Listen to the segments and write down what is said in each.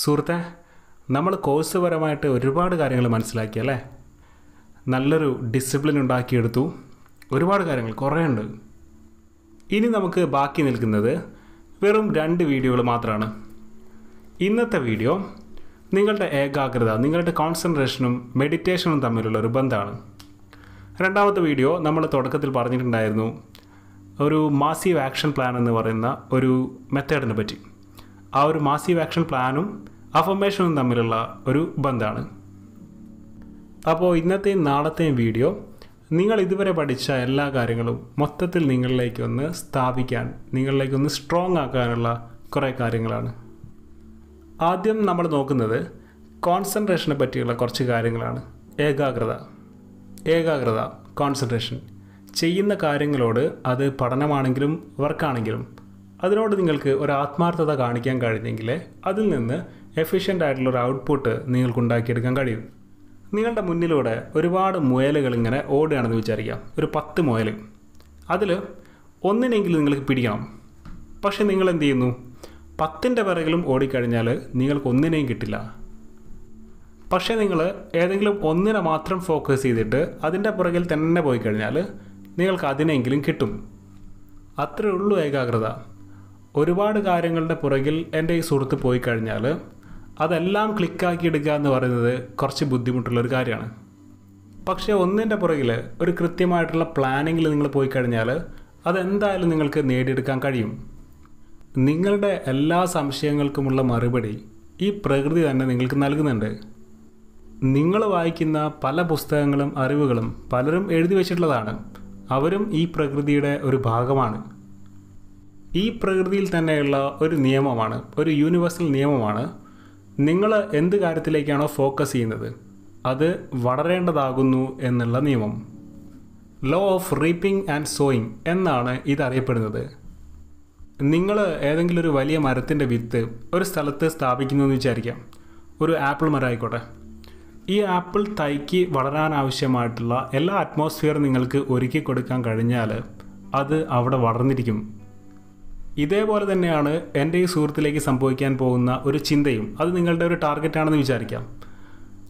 സുഹൃത്തെ നമ്മൾ കോഴ്സ് പരമായിട്ട് ഒരുപാട് കാര്യങ്ങൾ മനസ്സിലാക്കി അല്ലേ? നല്ലൊരു ഡിസിപ്ലിൻ ഉണ്ടാക്കിയെടുത്തു. ഒരുപാട് കാര്യങ്ങൾ കുറേ ഉണ്ട്. ഇനി നമുക്ക് ബാക്കി നിൽക്കുന്നത് വെറും രണ്ട് വീഡിയോകൾ മാത്രമാണ് ഇന്നത്തെ വീഡിയോ നിങ്ങളുടെ ഏകാഗ്രത നിങ്ങളുടെ കോൺസെൻട്രേഷനും മെഡിറ്റേഷനും തമ്മിലുള്ള ഒരു ബന്ധമാണ്. രണ്ടാമത്തെ വീഡിയോ നമ്മൾ തുടക്കത്തിൽ പറഞ്ഞിട്ടുണ്ടായിരുന്നു ഒരു മാസീവ് ആക്ഷൻ പ്ലാൻ എന്ന് പറയുന്ന ഒരു മെത്തേഡിനെ പറ്റി. ആ ഒരു മാസീവ് ആക്ഷൻ പ്ലാനും അഫർമേഷനും തമ്മിലുള്ള ഒരു ബന്ധമാണ്. അപ്പോൾ ഇന്നത്തെയും നാളത്തെയും വീഡിയോ നിങ്ങൾ ഇതുവരെ പഠിച്ച എല്ലാ കാര്യങ്ങളും മൊത്തത്തിൽ നിങ്ങളിലേക്കൊന്ന് സ്ഥാപിക്കാൻ നിങ്ങളിലേക്കൊന്ന് സ്ട്രോങ് ആക്കാനുള്ള കുറേ കാര്യങ്ങളാണ്. ആദ്യം നമ്മൾ നോക്കുന്നത് കോൺസെൻട്രേഷനെ പറ്റിയുള്ള കുറച്ച് കാര്യങ്ങളാണ്. ഏകാഗ്രത. ഏകാഗ്രത കോൺസെൻട്രേഷൻ ചെയ്യുന്ന കാര്യങ്ങളോട് അത് പഠനമാണെങ്കിലും വർക്കാണെങ്കിലും അതിനോട് നിങ്ങൾക്ക് ഒരു ആത്മാർത്ഥത കാണിക്കാൻ കഴിഞ്ഞെങ്കിൽ അതിൽ നിന്ന് എഫിഷ്യന്റ് ആയിട്ടുള്ള ഒരു ഔട്ട്പുട്ട് നിങ്ങൾക്ക് ഉണ്ടാക്കിയെടുക്കാൻ കഴിയും. നിങ്ങളുടെ മുന്നിലൂടെ ഒരുപാട് മുയലുകൾ ഇങ്ങനെ ഓടുകയാണെന്ന് വിചാരിക്കാം. ഒരു പത്ത് മുയൽ. അതിൽ ഒന്നിനെങ്കിലും നിങ്ങൾക്ക് പിടിക്കണം. പക്ഷെ നിങ്ങൾ എന്ത് ചെയ്യുന്നു? പത്തിന്റെ പിറകിലും ഓടിക്കഴിഞ്ഞാൽ നിങ്ങൾക്ക് ഒന്നിനെയും കിട്ടില്ല. പക്ഷേ നിങ്ങൾ ഏതെങ്കിലും ഒന്നിനെ മാത്രം ഫോക്കസ് ചെയ്തിട്ട് അതിന്റെ പുറകിൽ തന്നെ പോയി കഴിഞ്ഞാൽ നിങ്ങൾക്ക് അതിനെങ്കിലും കിട്ടും. അത്രയേ ഉള്ളൂ ഏകാഗ്രത. ഒരുപാട് കാര്യങ്ങളുടെ പുറകിൽ എന്റെ ഈ സുഹൃത്ത് പോയി കഴിഞ്ഞാൽ അതെല്ലാം ക്ലിക്കാക്കി എടുക്കുക എന്ന് പറയുന്നത് കുറച്ച് ബുദ്ധിമുട്ടുള്ളൊരു കാര്യമാണ്. പക്ഷേ ഒന്നിന്റെ പുറകിൽ ഒരു കൃത്യമായിട്ടുള്ള പ്ലാനിങ്ങിൽ നിങ്ങൾ പോയി കഴിഞ്ഞാൽ അതെന്തായാലും നിങ്ങൾക്ക് നേടിയെടുക്കാൻ കഴിയും. നിങ്ങളുടെ എല്ലാ സംശയങ്ങൾക്കുമുള്ള മറുപടി ഈ പ്രകൃതി തന്നെ നിങ്ങൾക്ക് നൽകുന്നുണ്ട്. നിങ്ങൾ വായിക്കുന്ന പല പുസ്തകങ്ങളും അറിവുകളും പലരും എഴുതി വെച്ചിട്ടുള്ളതാണ്. അവരും ഈ പ്രകൃതിയുടെ ഒരു ഭാഗമാണ്. ഈ പ്രകൃതിയിൽ തന്നെയുള്ള ഒരു നിയമമാണ് ഒരു യൂണിവേഴ്സൽ നിയമമാണ്. നിങ്ങൾ എന്ത് കാര്യത്തിലേക്കാണോ ഫോക്കസ് ചെയ്യുന്നത് അത് വളരേണ്ടതാകുന്നു എന്നുള്ള നിയമം. Law of reaping and sowing എന്നാണ് ഇതറിയപ്പെടുന്നത് നിങ്ങൾ ഏതെങ്കിലും ഒരു വലിയ മരത്തിന്റെ വിത്ത് ഒരു സ്ഥലത്ത് സ്ഥാപിക്കുന്നു എന്ന് വിചാരിക്കാം. ഒരു ആപ്പിൾ മരം ആയിക്കോട്ടെ. ഈ ആപ്പിൾ തൈക്ക് വളരാനാവശ്യമായിട്ടുള്ള എല്ലാ അറ്റ്മോസ്ഫിയറും നിങ്ങൾക്ക് ഒരുക്കി കൊടുക്കാൻ കഴിഞ്ഞാൽ അത് അവിടെ വളർന്നിരിക്കും. ഇതേപോലെ തന്നെയാണ് എന്റെ ഈ സുഹൃത്തിലേക്ക് സംഭവിക്കാൻ പോകുന്ന ഒരു ചിന്തയും അത് നിങ്ങളുടെ ഒരു ടാർഗറ്റാണെന്ന് വിചാരിക്കാം.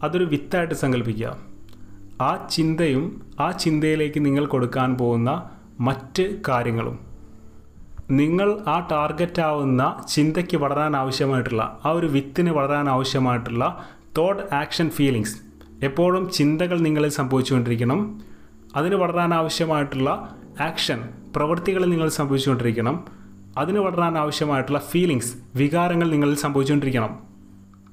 അതൊരു വിത്തായിട്ട് സങ്കല്പിക്കുക ആ ചിന്തയും ആ ചിന്തയിലേക്ക് നിങ്ങൾ കൊടുക്കാൻ പോകുന്ന മറ്റ് കാര്യങ്ങളും. നിങ്ങൾ ആ ടാർഗറ്റാവുന്ന ചിന്തയ്ക്ക് വളരാൻ ആവശ്യമായിട്ടുള്ള ആ ഒരു വിത്തിന് വളരാൻ ആവശ്യമായിട്ടുള്ള തോട്ട് ആക്ഷൻ ഫീലിങ്സ് എപ്പോഴും ചിന്തകൾ നിങ്ങളിൽ സംഭവിച്ചുകൊണ്ടിരിക്കണം. അതിന് വളരാൻ ആവശ്യമായിട്ടുള്ള ആക്ഷൻ പ്രവൃത്തികൾ നിങ്ങൾ സംഭവിച്ചുകൊണ്ടിരിക്കണം. അതിന് വളരാൻ ആവശ്യമായിട്ടുള്ള ഫീലിങ്സ് വികാരങ്ങൾ നിങ്ങളിൽ സംഭവിച്ചുകൊണ്ടിരിക്കണം.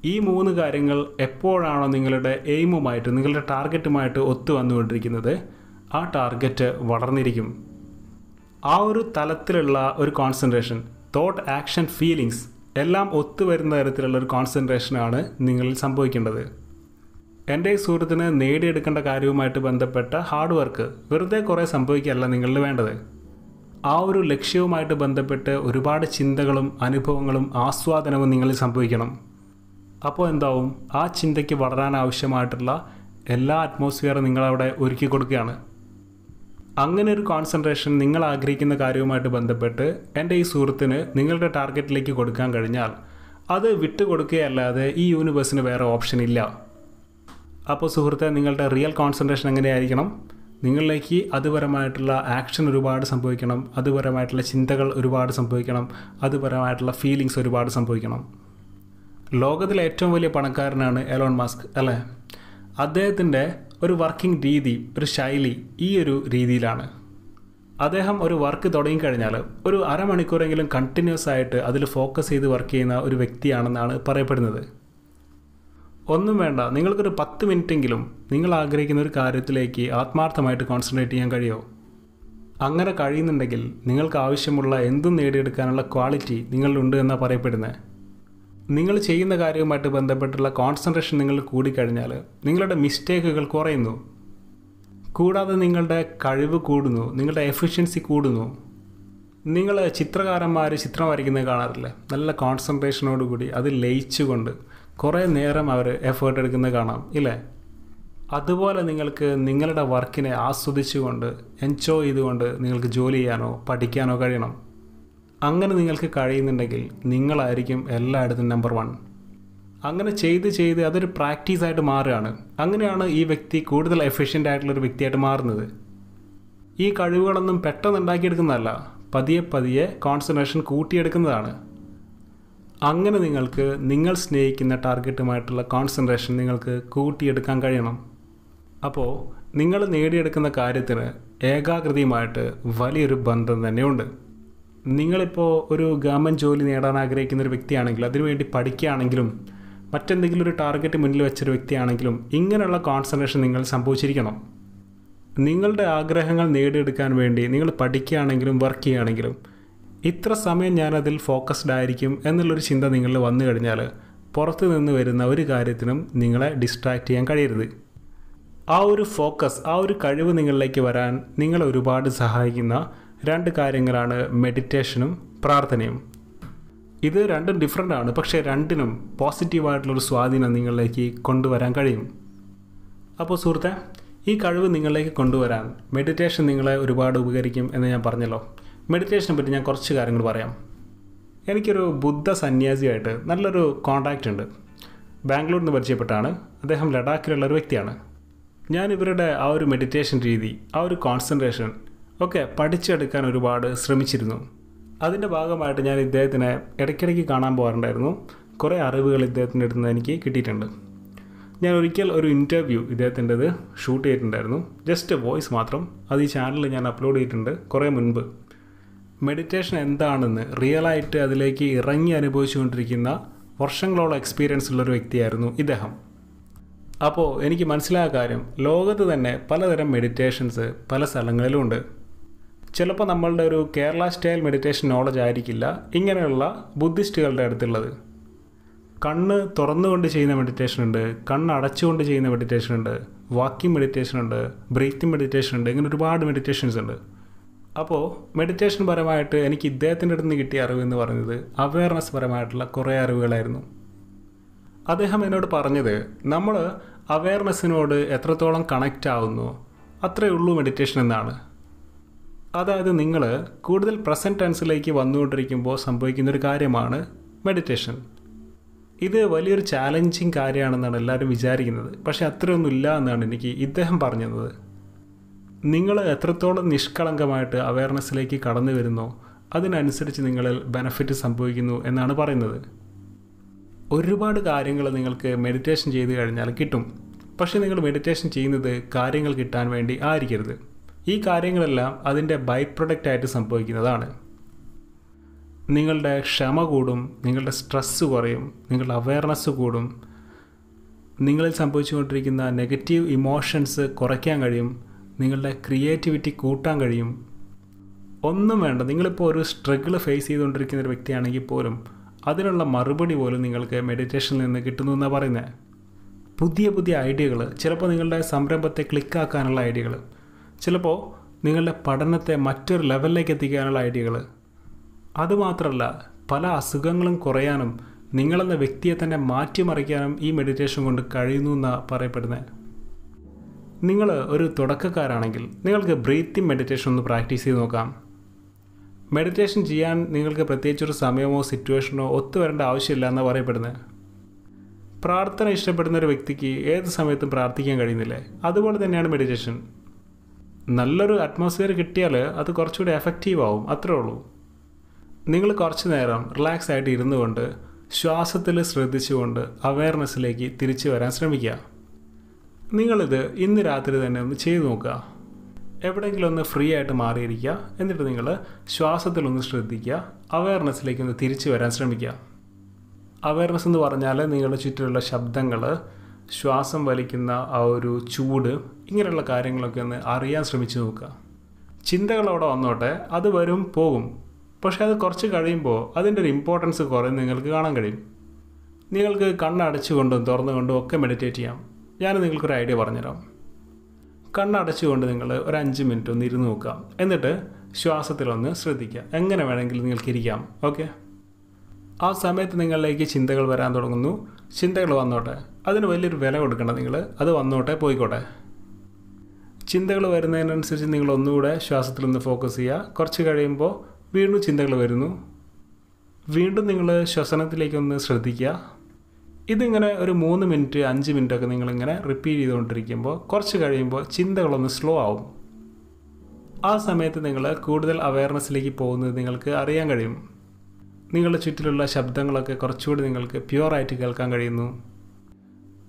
ഈ മൂന്ന് കാര്യങ്ങൾ എപ്പോഴാണോ നിങ്ങളുടെ എയിമുമായിട്ട് നിങ്ങളുടെ ടാർഗറ്റുമായിട്ട് ഒത്തു വന്നുകൊണ്ടിരിക്കുന്നത് ആ ടാർഗറ്റ് വളർന്നിരിക്കും. ആ ഒരു തലത്തിലുള്ള ഒരു കോൺസെൻട്രേഷൻ തോട്ട് ആക്ഷൻ ഫീലിങ്സ് എല്ലാം ഒത്തുവരുന്ന തരത്തിലുള്ള ഒരു കോൺസെൻട്രേഷനാണ് നിങ്ങളിൽ സംഭവിക്കേണ്ടത്. എന്റെ ഈ സുഹൃത്തിന് നേടിയെടുക്കേണ്ട കാര്യവുമായിട്ട് ബന്ധപ്പെട്ട ഹാർഡ് വർക്ക് വെറുതെ കുറേ സംഭവിക്കുകയല്ല നിങ്ങളിൽ വേണ്ടത്. ആ ഒരു ലക്ഷ്യവുമായിട്ട് ബന്ധപ്പെട്ട് ഒരുപാട് ചിന്തകളും അനുഭവങ്ങളും ആസ്വാദനവും നിങ്ങളിൽ സംഭവിക്കണം. അപ്പോൾ എന്താവും? ആ ചിന്തയ്ക്ക് വളരാൻ ആവശ്യമായിട്ടുള്ള എല്ലാ അറ്റ്മോസ്ഫിയറും നിങ്ങളവിടെ ഒരുക്കി കൊടുക്കുകയാണ്. അങ്ങനെ ഒരു കോൺസെൻട്രേഷൻ നിങ്ങൾ ആഗ്രഹിക്കുന്ന കാര്യവുമായിട്ട് ബന്ധപ്പെട്ട് എന്റെ ഈ സുഹൃത്തിന് നിങ്ങളുടെ ടാർഗറ്റിലേക്ക് കൊടുക്കാൻ കഴിഞ്ഞാൽ അത് വിട്ടുകൊടുക്കുകയല്ലാതെ ഈ യൂണിവേഴ്സിന് വേറെ ഓപ്ഷൻ ഇല്ല. അപ്പോൾ സുഹൃത്തെ നിങ്ങളുടെ റിയൽ കോൺസെൻട്രേഷൻ എങ്ങനെയായിരിക്കണം? നിങ്ങളിലേക്ക് അതുപരമായിട്ടുള്ള ആക്ഷൻ ഒരുപാട് സംഭവിക്കണം അതുപരമായിട്ടുള്ള ചിന്തകൾ ഒരുപാട് സംഭവിക്കണം അതുപരമായിട്ടുള്ള ഫീലിങ്സ് ഒരുപാട് സംഭവിക്കണം. ലോകത്തിലെ ഏറ്റവും വലിയ പണക്കാരനാണ് എലോൺ മാസ്ക് അല്ലേ? അദ്ദേഹത്തിന്റെ ഒരു വർക്കിംഗ് രീതി ഒരു ശൈലി ഈ ഒരു രീതിയിലാണ്. അദ്ദേഹം ഒരു വർക്ക് തുടങ്ങിക്കഴിഞ്ഞാൽ ഒരു അരമണിക്കൂറെങ്കിലും കണ്ടിന്യൂസ് ആയിട്ട് അതിൽ ഫോക്കസ് ചെയ്ത് വർക്ക് ചെയ്യുന്ന ഒരു വ്യക്തിയാണെന്നാണ് പറയപ്പെടുന്നത്. ഒന്നും വേണ്ട. നിങ്ങൾക്കൊരു പത്ത് മിനിറ്റെങ്കിലും നിങ്ങൾ ആഗ്രഹിക്കുന്ന ഒരു കാര്യത്തിലേക്ക് ആത്മാർത്ഥമായിട്ട് കോൺസെൻട്രേറ്റ് ചെയ്യാൻ കഴിയുമോ അങ്ങനെ കഴിയുന്നുണ്ടെങ്കിൽ നിങ്ങൾക്ക് ആവശ്യമുള്ള എന്തും നേടിയെടുക്കാനുള്ള ക്വാളിറ്റി നിങ്ങളിലുണ്ട് എന്നാണ് പറയപ്പെടുന്നത് നിങ്ങൾ ചെയ്യുന്ന കാര്യവുമായിട്ട് ബന്ധപ്പെട്ടുള്ള കോൺസെൻട്രേഷൻ നിങ്ങൾ കൂടിക്കഴിഞ്ഞാൽ നിങ്ങളുടെ മിസ്റ്റേക്കുകൾ കുറയുന്നു. കൂടാതെ നിങ്ങളുടെ കഴിവ് കൂടുന്നു നിങ്ങളുടെ എഫിഷ്യൻസി കൂടുന്നു. നിങ്ങൾ ചിത്രകാരന്മാർ ചിത്രം വരയ്ക്കുന്നത് കാണാറില്ലേ? നല്ല കോൺസെൻട്രേഷനോടുകൂടി അത് ലയിച്ചുകൊണ്ട് കുറേ നേരം അവർ എഫേർട്ട് എടുക്കുന്നത് കാണാം ഇല്ലേ? അതുപോലെ നിങ്ങൾക്ക് നിങ്ങളുടെ വർക്കിനെ ആസ്വദിച്ചുകൊണ്ട് എൻജോയ് ചെയ്തുകൊണ്ട് നിങ്ങൾക്ക് ജോലി ചെയ്യാനോ പഠിക്കാനോ കഴിയണം. അങ്ങനെ നിങ്ങൾക്ക് കഴിയുന്നുണ്ടെങ്കിൽ നിങ്ങളായിരിക്കും എല്ലായിടത്തും നമ്പർ വൺ അങ്ങനെ ചെയ്ത് ചെയ്ത് അതൊരു പ്രാക്ടീസായിട്ട് മാറുകയാണ്. അങ്ങനെയാണ് ഈ വ്യക്തി കൂടുതൽ എഫിഷ്യന്റ് ആയിട്ടുള്ളൊരു വ്യക്തിയായിട്ട് മാറുന്നത്. ഈ കഴിവുകളൊന്നും പെട്ടെന്ന് ഉണ്ടാക്കിയെടുക്കുന്നതല്ല പതിയെ പതിയെ കോൺസെൻട്രേഷൻ കൂട്ടിയെടുക്കുന്നതാണ്. അങ്ങനെ നിങ്ങൾക്ക് നിങ്ങൾ സ്നേഹിക്കുന്ന ടാർഗറ്റുമായിട്ടുള്ള കോൺസെൻട്രേഷൻ നിങ്ങൾക്ക് കൂട്ടിയെടുക്കാൻ കഴിയണം. അപ്പോൾ നിങ്ങൾ നേടിയെടുക്കുന്ന കാര്യത്തിന് ഏകാഗ്രതയുമായിട്ട് വലിയൊരു ബന്ധം തന്നെയുണ്ട്. നിങ്ങളിപ്പോൾ ഒരു ഗവൺമെന്റ് ജോലി നേടാൻ ആഗ്രഹിക്കുന്ന ഒരു വ്യക്തിയാണെങ്കിൽ അതിനുവേണ്ടി പഠിക്കുകയാണെങ്കിലും മറ്റെന്തെങ്കിലും ഒരു ടാർഗറ്റ് മുന്നിൽ വെച്ചൊരു വ്യക്തിയാണെങ്കിലും ഇങ്ങനെയുള്ള കോൺസെൻട്രേഷൻ നിങ്ങൾ സംഭവിച്ചിരിക്കണം. നിങ്ങളുടെ ആഗ്രഹങ്ങൾ നേടിയെടുക്കാൻ വേണ്ടി നിങ്ങൾ പഠിക്കുകയാണെങ്കിലും വർക്ക് ചെയ്യുകയാണെങ്കിലും ഇത്ര സമയം ഞാനതിൽ ഫോക്കസ്ഡ് ആയിരിക്കും എന്നുള്ളൊരു ചിന്ത നിങ്ങളിൽ വന്നു കഴിഞ്ഞാൽ പുറത്തു നിന്ന് വരുന്ന ഒരു കാര്യത്തിനും നിങ്ങളെ ഡിസ്ട്രാക്റ്റ് ചെയ്യാൻ കഴിയരുത്. ആ ഒരു ഫോക്കസ് ആ ഒരു കഴിവ് നിങ്ങളിലേക്ക് വരാൻ നിങ്ങളെ ഒരുപാട് സഹായിക്കുന്ന രണ്ട് കാര്യങ്ങളാണ് മെഡിറ്റേഷനും പ്രാർത്ഥനയും. ഇത് രണ്ടും ഡിഫറെന്റ് ആണ് പക്ഷേ രണ്ടിനും പോസിറ്റീവായിട്ടുള്ളൊരു സ്വാധീനം നിങ്ങളിലേക്ക് കൊണ്ടുവരാൻ കഴിയും. അപ്പോൾ സുഹൃത്തെ ഈ കഴിവ് നിങ്ങളിലേക്ക് കൊണ്ടുവരാൻ മെഡിറ്റേഷൻ നിങ്ങളെ ഒരുപാട് ഉപകരിക്കും എന്ന് ഞാൻ പറഞ്ഞല്ലോ. മെഡിറ്റേഷനെ പറ്റി ഞാൻ കുറച്ച് കാര്യങ്ങൾ പറയാം. എനിക്കൊരു ബുദ്ധ സന്യാസിയായിട്ട് നല്ലൊരു കോണ്ടാക്റ്റ് ഉണ്ട്. ബാംഗ്ലൂരിൽ നിന്ന് പരിചയപ്പെട്ടാണ്. അദ്ദേഹം ലഡാക്കിലുള്ള ഒരു വ്യക്തിയാണ്. ഞാൻ ഇവരുടെ ആ ഒരു മെഡിറ്റേഷൻ രീതി ആ ഒരു കോൺസെൻട്രേഷൻ ഒക്കെ പഠിച്ചെടുക്കാൻ ഒരുപാട് ശ്രമിച്ചിരുന്നു. അതിന്റെ ഭാഗമായിട്ട് ഞാൻ ഇദ്ദേഹത്തിനെ ഇടയ്ക്കിടയ്ക്ക് കാണാൻ പോകാറുണ്ടായിരുന്നു. കുറേ അറിവുകൾ ഇദ്ദേഹത്തിന്റെ അടുത്ത് നിന്ന് എനിക്ക് കിട്ടിയിട്ടുണ്ട്. ഞാൻ ഒരിക്കൽ ഒരു ഇന്റർവ്യൂ ഇദ്ദേഹത്തിന്റെത് ഷൂട്ട് ചെയ്തിട്ടുണ്ടായിരുന്നു. ജസ്റ്റ് വോയിസ് മാത്രം. അത് ഈ ചാനലിൽ ഞാൻ അപ്ലോഡ് ചെയ്തിട്ടുണ്ട് കുറേ മുൻപ്. മെഡിറ്റേഷൻ എന്താണെന്ന് റിയലായിട്ട് അതിലേക്ക് ഇറങ്ങി അനുഭവിച്ചുകൊണ്ടിരിക്കുന്ന വർഷങ്ങളോളം എക്സ്പീരിയൻസ് ഉള്ളൊരു വ്യക്തിയായിരുന്നു ഇദ്ദേഹം. അപ്പോൾ എനിക്ക് മനസ്സിലായ കാര്യം ലോകത്ത് തന്നെ പലതരം മെഡിറ്റേഷൻസ് പല സ്ഥലങ്ങളിലും ഉണ്ട്. ചിലപ്പോൾ നമ്മളുടെ ഒരു കേരള സ്റ്റൈൽ മെഡിറ്റേഷൻ നോളജ് ആയിരിക്കില്ല ഇങ്ങനെയുള്ള ബുദ്ധിസ്റ്റുകളുടെ അടുത്തുള്ളത്. കണ്ണ് തുറന്നുകൊണ്ട് ചെയ്യുന്ന മെഡിറ്റേഷൻ ഉണ്ട് കണ്ണ് അടച്ചുകൊണ്ട് ചെയ്യുന്ന മെഡിറ്റേഷൻ ഉണ്ട് വാക്കിംഗ് മെഡിറ്റേഷൻ ഉണ്ട് ബ്രീത്തിങ് മെഡിറ്റേഷൻ ഉണ്ട് ഇങ്ങനെ ഒരുപാട് മെഡിറ്റേഷൻസ് ഉണ്ട്. അപ്പോൾ മെഡിറ്റേഷൻ പരമായിട്ട് എനിക്ക് ഇദ്ദേഹത്തിന്റെ അടുത്ത് നിന്ന് കിട്ടിയ അറിവ് എന്ന് പറയുന്നത് അവയർനെസ് പരമായിട്ടുള്ള കുറേ അറിവുകളായിരുന്നു. അദ്ദേഹം എന്നോട് പറഞ്ഞത് നമ്മൾ അവയർനെസ്സിനോട് എത്രത്തോളം കണക്റ്റ് ആവുന്നു അത്രയേ ഉള്ളൂ മെഡിറ്റേഷൻ എന്നാണ്. അതായത് നിങ്ങൾ കൂടുതൽ പ്രസന്റ് ടെൻസിലേക്ക് വന്നുകൊണ്ടിരിക്കുമ്പോൾ സംഭവിക്കുന്നൊരു കാര്യമാണ് മെഡിറ്റേഷൻ ഇത് വലിയൊരു ചാലഞ്ചിങ് കാര്യമാണെന്നാണ് എല്ലാവരും വിചാരിക്കുന്നത്. പക്ഷേ അത്രയൊന്നും ഇല്ല എന്നാണ് എനിക്ക് ഇദ്ദേഹം പറഞ്ഞു തന്നത് നിങ്ങൾ എത്രത്തോളം നിഷ്കളങ്കമായിട്ട് അവയർനെസ്സിലേക്ക് കടന്നു വരുന്നോ അതിനനുസരിച്ച് നിങ്ങളിൽ ബെനഫിറ്റ് സംഭവിക്കുന്നു എന്നാണ് പറയുന്നത്. ഒരുപാട് കാര്യങ്ങൾ നിങ്ങൾക്ക് മെഡിറ്റേഷൻ ചെയ്ത് കഴിഞ്ഞാൽ കിട്ടും. പക്ഷേ നിങ്ങൾ മെഡിറ്റേഷൻ ചെയ്യുന്നത് കാര്യങ്ങൾ കിട്ടാൻ വേണ്ടി ആയിരിക്കരുത്. ഈ കാര്യങ്ങളെല്ലാം അതിന്റെ ബൈ പ്രൊഡക്റ്റ് ആയിട്ട് സംഭവിക്കുന്നതാണ്. നിങ്ങളുടെ ക്ഷമ കൂടും നിങ്ങളുടെ സ്ട്രെസ്സ് കുറയും നിങ്ങളുടെ അവയർനെസ് കൂടും. നിങ്ങളിൽ സംഭവിച്ചുകൊണ്ടിരിക്കുന്ന നെഗറ്റീവ് ഇമോഷൻസ് കുറയ്ക്കാൻ കഴിയും. നിങ്ങളുടെ ക്രിയേറ്റിവിറ്റി കൂട്ടാൻ കഴിയും. ഒന്നും വേണ്ട നിങ്ങളിപ്പോൾ ഒരു സ്ട്രഗിൾ ഫേസ് ചെയ്തുകൊണ്ടിരിക്കുന്ന ഒരു വ്യക്തിയാണെങ്കിൽ പോലും അതിനുള്ള മറുപടി പോലും നിങ്ങൾക്ക് മെഡിറ്റേഷനിൽ നിന്ന് കിട്ടുന്നു എന്നാണ് പറയുന്നത് പുതിയ പുതിയ ഐഡിയകൾ ചിലപ്പോൾ നിങ്ങളുടെ സംരംഭത്തെ ക്ലിക്കാക്കാനുള്ള ഐഡിയകൾ ചിലപ്പോൾ നിങ്ങളുടെ പഠനത്തെ മറ്റൊരു ലെവലിലേക്ക് എത്തിക്കാനുള്ള ഐഡിയകൾ അതുമാത്രമല്ല പല അസുഖങ്ങളും കുറയാനും നിങ്ങളെന്ന വ്യക്തിയെ തന്നെ മാറ്റിമറിക്കാനും ഈ മെഡിറ്റേഷൻ കൊണ്ട് കഴിയുന്നു എന്നാണ് പറയപ്പെടുന്നത് നിങ്ങൾ ഒരു തുടക്കക്കാരാണെങ്കിൽ നിങ്ങൾക്ക് ബ്രീത്തിങ് മെഡിറ്റേഷൻ ഒന്ന് പ്രാക്ടീസ് ചെയ്ത് നോക്കാം. മെഡിറ്റേഷൻ ചെയ്യാൻ നിങ്ങൾക്ക് പ്രത്യേകിച്ചൊരു സമയമോ സിറ്റുവേഷനോ ഒത്തുവരേണ്ട ആവശ്യമില്ല എന്നാണ് പറയപ്പെടുന്നത്. പ്രാർത്ഥന ഇഷ്ടപ്പെടുന്ന ഒരു വ്യക്തിക്ക് ഏത് സമയത്തും പ്രാർത്ഥിക്കാൻ കഴിയുന്നില്ലേ? അതുപോലെ തന്നെയാണ് മെഡിറ്റേഷൻ നല്ലൊരു അറ്റ്മോസ്ഫിയർ കിട്ടിയാൽ അത് കുറച്ചുകൂടി എഫക്റ്റീവ് ആവും അത്രേ ഉള്ളൂ. നിങ്ങൾ കുറച്ച് നേരം റിലാക്സ് ആയിട്ട് ഇരുന്നുകൊണ്ട് ശ്വാസത്തിൽ ശ്രദ്ധിച്ചുകൊണ്ട് അവയർനെസ്സിലേക്ക് തിരിച്ചു വരാൻ ശ്രമിക്കുക. നിങ്ങളിത് ഇന്ന് രാത്രി തന്നെ ഒന്ന് ചെയ്തു നോക്കുക. എവിടെയെങ്കിലും ഒന്ന് ഫ്രീ ആയിട്ട് മാറിയിരിക്കുക. എന്നിട്ട് നിങ്ങൾ ശ്വാസത്തിലൊന്ന് ശ്രദ്ധിക്കുക. അവയർനെസ്സിലേക്ക് ഒന്ന് തിരിച്ചു വരാൻ ശ്രമിക്കുക. അവയർനെസ് എന്ന് പറഞ്ഞാൽ നിങ്ങളുടെ ചുറ്റിലുള്ള ശബ്ദങ്ങൾ ശ്വാസം വലിക്കുന്ന ആ ഒരു ചൂട് ഇങ്ങനെയുള്ള കാര്യങ്ങളൊക്കെ ഒന്ന് അറിയാൻ ശ്രമിച്ചു നോക്കുക. ചിന്തകൾ അവിടെ വന്നോട്ടെ അത് വരും പോകും. പക്ഷേ അത് കുറച്ച് കഴിയുമ്പോൾ അതിന്റെ ഒരു ഇമ്പോർട്ടൻസ് കുറേ നിങ്ങൾക്ക് കാണാൻ കഴിയും. നിങ്ങൾക്ക് കണ്ണടച്ചുകൊണ്ടും തുറന്നുകൊണ്ടും ഒക്കെ മെഡിറ്റേറ്റ് ചെയ്യാം. ഞാൻ നിങ്ങൾക്കൊരു ഐഡിയ പറഞ്ഞുതരാം. കണ്ണടച്ചുകൊണ്ട് നിങ്ങൾ ഒരു അഞ്ച് മിനിറ്റ് ഒന്ന് ഇരുന്ന് നോക്കുക. എന്നിട്ട് ശ്വാസത്തിലൊന്ന് ശ്രദ്ധിക്കുക. എങ്ങനെ വേണമെങ്കിലും നിങ്ങൾക്ക് ഇരിക്കാം. ഓക്കെ? ആ സമയത്ത് നിങ്ങളിലേക്ക് ചിന്തകൾ വരാൻ തുടങ്ങുന്നു. ചിന്തകൾ വന്നോട്ടെ. അതിന് വലിയൊരു വില കൊടുക്കണം നിങ്ങൾ അത് വന്നോട്ടെ പോയിക്കോട്ടെ. ചിന്തകൾ വരുന്നതിനനുസരിച്ച് നിങ്ങൾ ഒന്നുകൂടെ ശ്വാസത്തിലൊന്ന് ഫോക്കസ് ചെയ്യുക. കുറച്ച് കഴിയുമ്പോൾ വീണ്ടും ചിന്തകൾ വരുന്നു. വീണ്ടും നിങ്ങൾ ശ്വസനത്തിലേക്കൊന്ന് ശ്രദ്ധിക്കുക. ഇതിങ്ങനെ ഒരു മൂന്ന് മിനിറ്റ് അഞ്ച് മിനിറ്റൊക്കെ നിങ്ങളിങ്ങനെ റിപ്പീറ്റ് ചെയ്തുകൊണ്ടിരിക്കുമ്പോൾ കുറച്ച് കഴിയുമ്പോൾ ചിന്തകളൊന്ന് സ്ലോ ആവും. ആ സമയത്ത് നിങ്ങൾ കൂടുതൽ അവയർനെസ്സിലേക്ക് പോകുന്നത് നിങ്ങൾക്ക് അറിയാൻ കഴിയും. നിങ്ങളുടെ ചുറ്റിലുള്ള ശബ്ദങ്ങളൊക്കെ കുറച്ചുകൂടി നിങ്ങൾക്ക് പ്യുവറായിട്ട് കേൾക്കാൻ കഴിയുന്നു.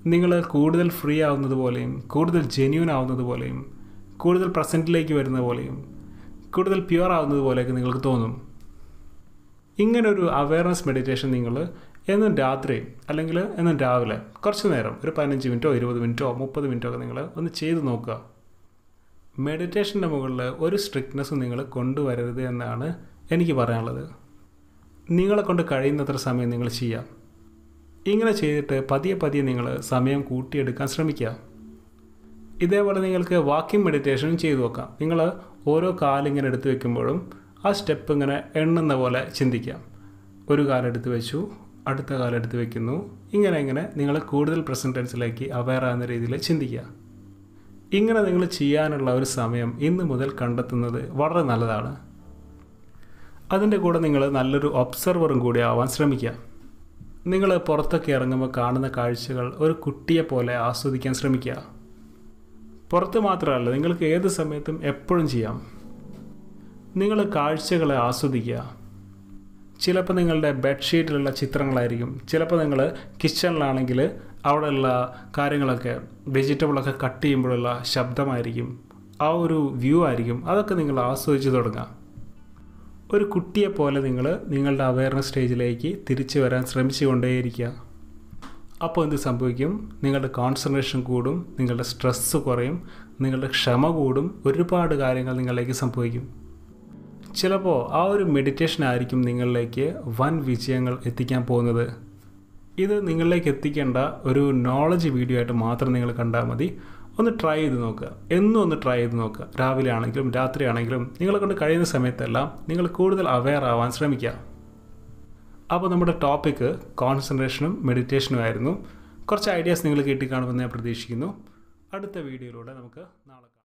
നിങ്ങൾ കൂടുതൽ ഫ്രീ ആവുന്നത് പോലെയും കൂടുതൽ ജെന്യൂൻ ആവുന്നത് പോലെയും കൂടുതൽ പ്രസന്റിലേക്ക് വരുന്ന പോലെയും കൂടുതൽ പ്യുവർ ആവുന്നത് പോലെയൊക്കെ നിങ്ങൾക്ക് തോന്നും. ഇങ്ങനൊരു അവയർനെസ് മെഡിറ്റേഷൻ നിങ്ങൾ എന്നും രാത്രി അല്ലെങ്കിൽ എന്നും രാവിലെ കുറച്ച് നേരം ഒരു പതിനഞ്ച് മിനിറ്റോ ഇരുപത് മിനിറ്റോ മുപ്പത് മിനിറ്റോ ഒക്കെ നിങ്ങൾ ഒന്ന് ചെയ്ത് നോക്കുക. മെഡിറ്റേഷന്റെ മുകളിൽ ഒരു സ്ട്രിക്ട്നെസ്സും നിങ്ങൾ കൊണ്ടുവരരുത് എന്നാണ് എനിക്ക് പറയാനുള്ളത്. നിങ്ങളെ കൊണ്ട് കഴിയുന്നത്ര സമയം നിങ്ങൾ ചെയ്യാം ഇങ്ങനെ ചെയ്തിട്ട് പതിയെ പതിയെ നിങ്ങൾ സമയം കൂട്ടിയെടുക്കാൻ ശ്രമിക്കുക. ഇതേപോലെ നിങ്ങൾക്ക് വാക്കിംഗ് മെഡിറ്റേഷനും ചെയ്തു നോക്കാം. നിങ്ങൾ ഓരോ കാലിങ്ങനെ എടുത്തു വെക്കുമ്പോഴും ആ സ്റ്റെപ്പ് ഇങ്ങനെ എണ്ണുന്ന പോലെ ചിന്തിക്കാം. ഒരു കാലെടുത്ത് വെച്ചു അടുത്ത കാലെടുത്ത് വെക്കുന്നു. ഇങ്ങനെ ഇങ്ങനെ നിങ്ങൾ കൂടുതൽ പ്രസന്റ് ടെൻസിലേക്ക് അവയർ ആകുന്ന രീതിയിൽ ചിന്തിക്കുക. ഇങ്ങനെ നിങ്ങൾ ചെയ്യാനുള്ള ഒരു സമയം ഇന്ന് മുതൽ കണ്ടെത്തുന്നത് വളരെ നല്ലതാണ്. അതിന്റെ കൂടെ നിങ്ങൾ നല്ലൊരു ഒബ്സർവറും കൂടി ആവാൻ ശ്രമിക്കുക. നിങ്ങൾ പുറത്തൊക്കെ ഇറങ്ങുമ്പോൾ കാണുന്ന കാഴ്ചകൾ ഒരു കുട്ടിയെ പോലെ ആസ്വദിക്കാൻ ശ്രമിക്കുക. പുറത്ത് മാത്രമല്ല നിങ്ങൾക്ക് ഏത് സമയത്തും എപ്പോഴും ചെയ്യാം. നിങ്ങൾ കാഴ്ചകളെ ആസ്വദിക്കുക. ചിലപ്പോൾ നിങ്ങളുടെ ബെഡ്ഷീറ്റിലുള്ള ചിത്രങ്ങളായിരിക്കും. ചിലപ്പോൾ നിങ്ങൾ കിച്ചണിലാണെങ്കിൽ അവിടെയുള്ള കാര്യങ്ങളൊക്കെ വെജിറ്റബിളൊക്കെ കട്ട് ചെയ്യുമ്പോഴുള്ള ശബ്ദമായിരിക്കും. ആ ഒരു വ്യൂ ആയിരിക്കും. അതൊക്കെ നിങ്ങൾ ആസ്വദിച്ച് തുടങ്ങാം ഒരു കുട്ടിയെ പോലെ നിങ്ങൾ നിങ്ങളുടെ അവയർനെസ് സ്റ്റേജിലേക്ക് തിരിച്ചു വരാൻ ശ്രമിച്ചുകൊണ്ടേയിരിക്കുക. അപ്പോൾ എന്ത് സംഭവിക്കും? നിങ്ങളുടെ കോൺസെൻട്രേഷൻ കൂടും നിങ്ങളുടെ സ്ട്രെസ്സ് കുറയും നിങ്ങളുടെ ക്ഷമ കൂടും. ഒരുപാട് കാര്യങ്ങൾ നിങ്ങളിലേക്ക് സംഭവിക്കും. ചിലപ്പോൾ ആ ഒരു മെഡിറ്റേഷൻ ആയിരിക്കും നിങ്ങളിലേക്ക് വൻ വിജയങ്ങൾ എത്തിക്കാൻ പോകുന്നത്. ഇത് നിങ്ങളിലേക്ക് എത്തിക്കേണ്ട ഒരു നോളജ് വീഡിയോ ആയിട്ട് മാത്രം നിങ്ങൾ കണ്ടാൽ മതി. ഒന്ന് ട്രൈ ചെയ്ത് നോക്കുക. എന്നും ഒന്ന് ട്രൈ ചെയ്ത് നോക്കുക. രാവിലെ ആണെങ്കിലും രാത്രി ആണെങ്കിലും നിങ്ങളെ കൊണ്ട് കഴിയുന്ന സമയത്തെല്ലാം നിങ്ങൾ കൂടുതൽ അവെയർ ആവാൻ ശ്രമിക്കുക. അപ്പോൾ നമ്മുടെ ടോപ്പിക്ക് കോൺസെൻട്രേഷനും മെഡിറ്റേഷനും ആയിരുന്നു. കുറച്ച് ഐഡിയാസ് നിങ്ങൾ കിട്ടിക്കാണുമെന്ന് ഞാൻ പ്രതീക്ഷിക്കുന്നു. അടുത്ത വീഡിയോയിലൂടെ നമുക്ക് നാളെ